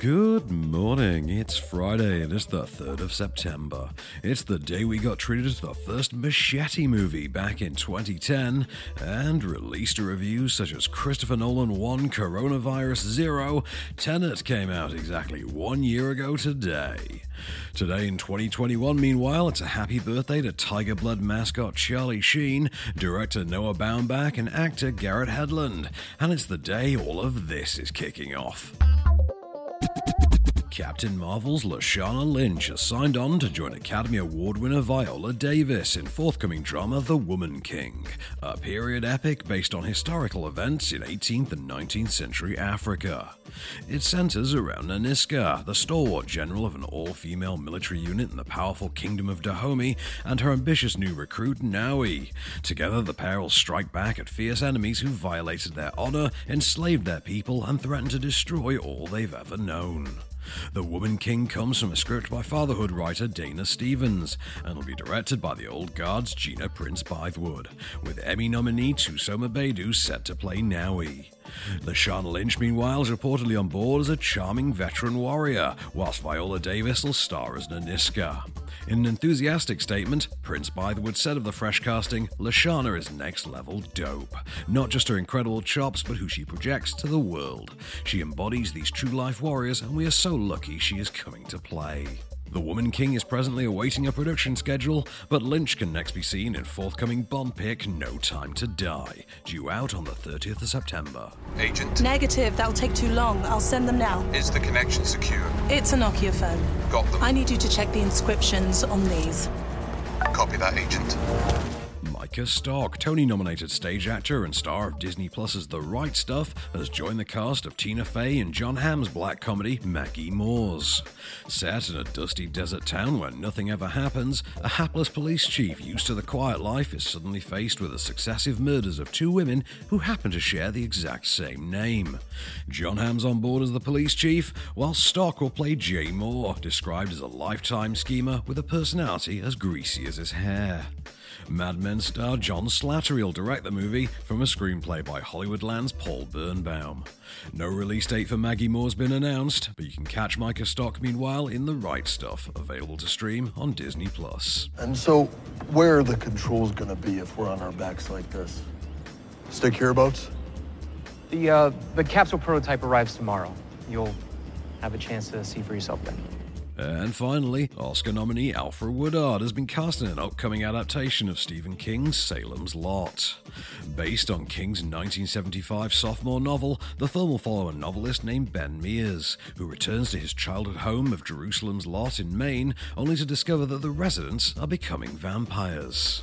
Good morning. It's Friday and it's the 3rd of September. It's the day we got treated to the first Machete movie back in 2010 and released to reviews such as Christopher Nolan 1 Coronavirus 0. Tenet came out exactly one year ago today. Today in 2021, meanwhile, it's a happy birthday to Tiger Blood mascot Charlie Sheen, director Noah Baumbach, and actor Garrett Hedlund. And it's the day all of this is kicking off. Captain Marvel's Lashana Lynch has signed on to join Academy Award winner Viola Davis in forthcoming drama The Woman King, a period epic based on historical events in 18th and 19th century Africa. It centers around Nanisca, the stalwart general of an all female military unit in the powerful kingdom of Dahomey, and her ambitious new recruit Nawi. Together, the pair will strike back at fierce enemies who violated their honor, enslaved their people, and threatened to destroy all they've ever known. The Woman King comes from a script by fatherhood writer Dana Stevens and will be directed by the old guard's Gina Prince Bythewood, with Emmy nominee Thuso Mbedu set to play Nawi. Lashana Lynch, meanwhile, is reportedly on board as a charming veteran warrior, whilst Viola Davis will star as Nanisca. In an enthusiastic statement, Prince Bythewood said of the fresh casting, Lashana is next level dope. Not just her incredible chops, but who she projects to the world. She embodies these true life warriors, and we are so lucky she is coming to play. The Woman King is presently awaiting a production schedule, but Lynch can next be seen in forthcoming Bond pick No Time to Die, due out on the 30th of September. Agent, Negative, that'll take too long. I'll send them now. is the connection secure? It's a Nokia phone. Got them. I need you to check the inscriptions on these. Copy that, Agent. Micah Stock, Tony nominated stage actor and star of Disney Plus's The Right Stuff, has joined the cast of Tina Fey and Jon Hamm's black comedy Maggie Moores. Set in a dusty desert town where nothing ever happens, a hapless police chief used to the quiet life is suddenly faced with the successive murders of two women who happen to share the exact same name. Jon Hamm's on board as the police chief, while Stock will play Jay Moore, described as a lifetime schemer with a personality as greasy as his hair. Mad Men star John Slattery will direct the movie from a screenplay by Hollywoodland's Paul Bernbaum. No release date for Maggie Moore's been announced, but you can catch Micah Stock meanwhile in The Right Stuff, available to stream on Disney Plus. And so, where are the controls gonna be if we're on our backs like this? Stick here boats? The, uh, the capsule prototype arrives tomorrow. You'll have a chance to see for yourself then. And finally, Oscar nominee Alfre Woodard has been cast in an upcoming adaptation of Stephen King's Salem's Lot. Based on King's 1975 sophomore novel, the film will follow a novelist named Ben Mears, who returns to his childhood home of Jerusalem's Lot in Maine, only to discover that the residents are becoming vampires.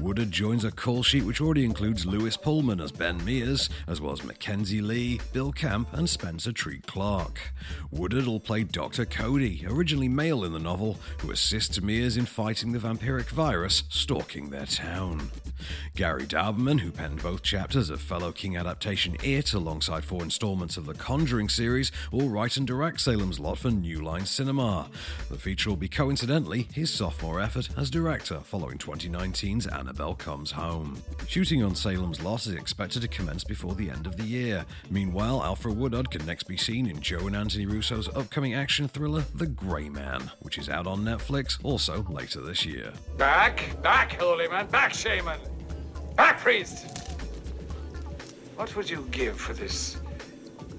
Woodard joins a call sheet which already includes Lewis Pullman as Ben Mears, as well as Makenzie Leigh, Bill Camp, and Spencer Treat Clark. Woodard will play Dr. Cody, originally male in the novel, who assists Mears in fighting the vampiric virus stalking their town. Gary Dauberman, who penned both chapters of fellow King adaptation It alongside four installments of the Conjuring series, will write and direct Salem's Lot for New Line Cinema. The feature will be coincidentally his sophomore effort as director following 2019's Annabelle Comes Home. Shooting on Salem's Lot is expected to commence before the end of the year. Meanwhile, Alfre Woodard can next be seen in Joe and Anthony Russo's upcoming action thriller, The Grey Man, which is out on Netflix also later this year. Back, back, holy man, back, shaman, back, priest. What would you give for this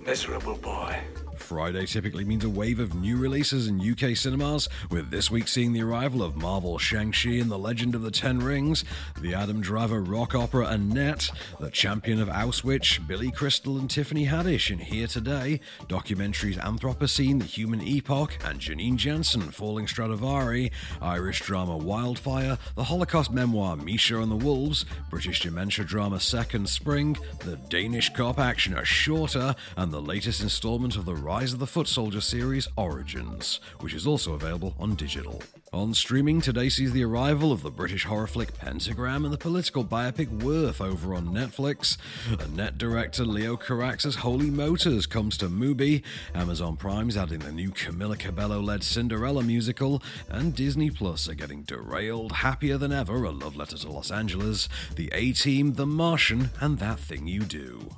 miserable boy? Friday typically means a wave of new releases in UK cinemas, with this week seeing the arrival of Marvel Shang-Chi and the Legend of the Ten Rings, the Adam Driver rock opera Annette, the Champion of Auschwitz, Billy Crystal and Tiffany Haddish in Here Today, documentaries Anthropocene, The Human Epoch, and Janine Jansen Falling Stradivari, Irish drama Wildfire, the Holocaust memoir Misha and the Wolves, British dementia drama Second Spring, the Danish cop action A Shorta, and the latest installment of the Rise of the Foot Soldier series Origins, which is also available on digital. On streaming, today sees the arrival of the British horror flick Pentagram and the political biopic Worth over on Netflix. Annette director Leo Carax's Holy Motors comes to Mubi. Amazon Prime's adding the new Camila Cabello led Cinderella musical. And Disney Plus are getting derailed, happier than ever, a love letter to Los Angeles, The A Team, The Martian, and That Thing You Do.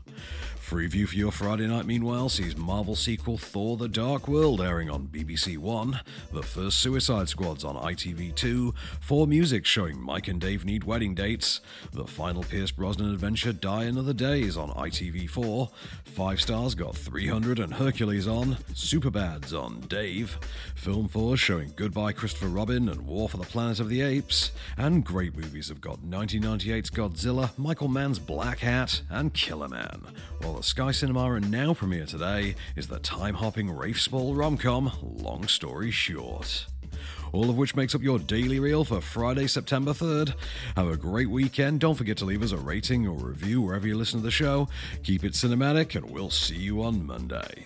Freeview for your Friday night, meanwhile, sees Marvel sequel Thor The Dark World airing on BBC One, the first Suicide Squad's on ITV2, 4 Music showing Mike and Dave Need Wedding Dates, the final Pierce Brosnan adventure Die Another Day is on ITV4, 5 Stars got 300 and Hercules on, Superbad's on Dave, Film 4 showing Goodbye Christopher Robin and War for the Planet of the Apes, and great movies have got 1998's Godzilla, Michael Mann's Black Hat, and Killer Man. While the Sky Cinema and now premiere today is the time-hopping Rafe Spall rom-com Long Story Short. All of which makes up your daily reel for Friday, September 3rd. Have a great weekend. Don't forget to leave us a rating or review wherever you listen to the show. Keep it cinematic, and we'll see you on Monday.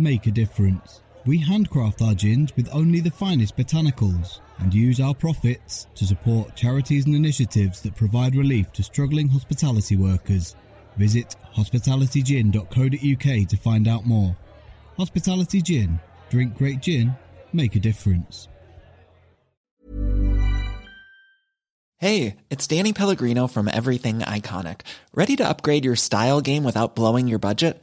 Make a difference. We handcraft our gins with only the finest botanicals and use our profits to support charities and initiatives that provide relief to struggling hospitality workers. Visit hospitalitygin.co.uk to find out more. Hospitality Gin. Drink great gin. Make a difference. Hey, it's Danny Pellegrino from Everything Iconic. Ready to upgrade your style game without blowing your budget?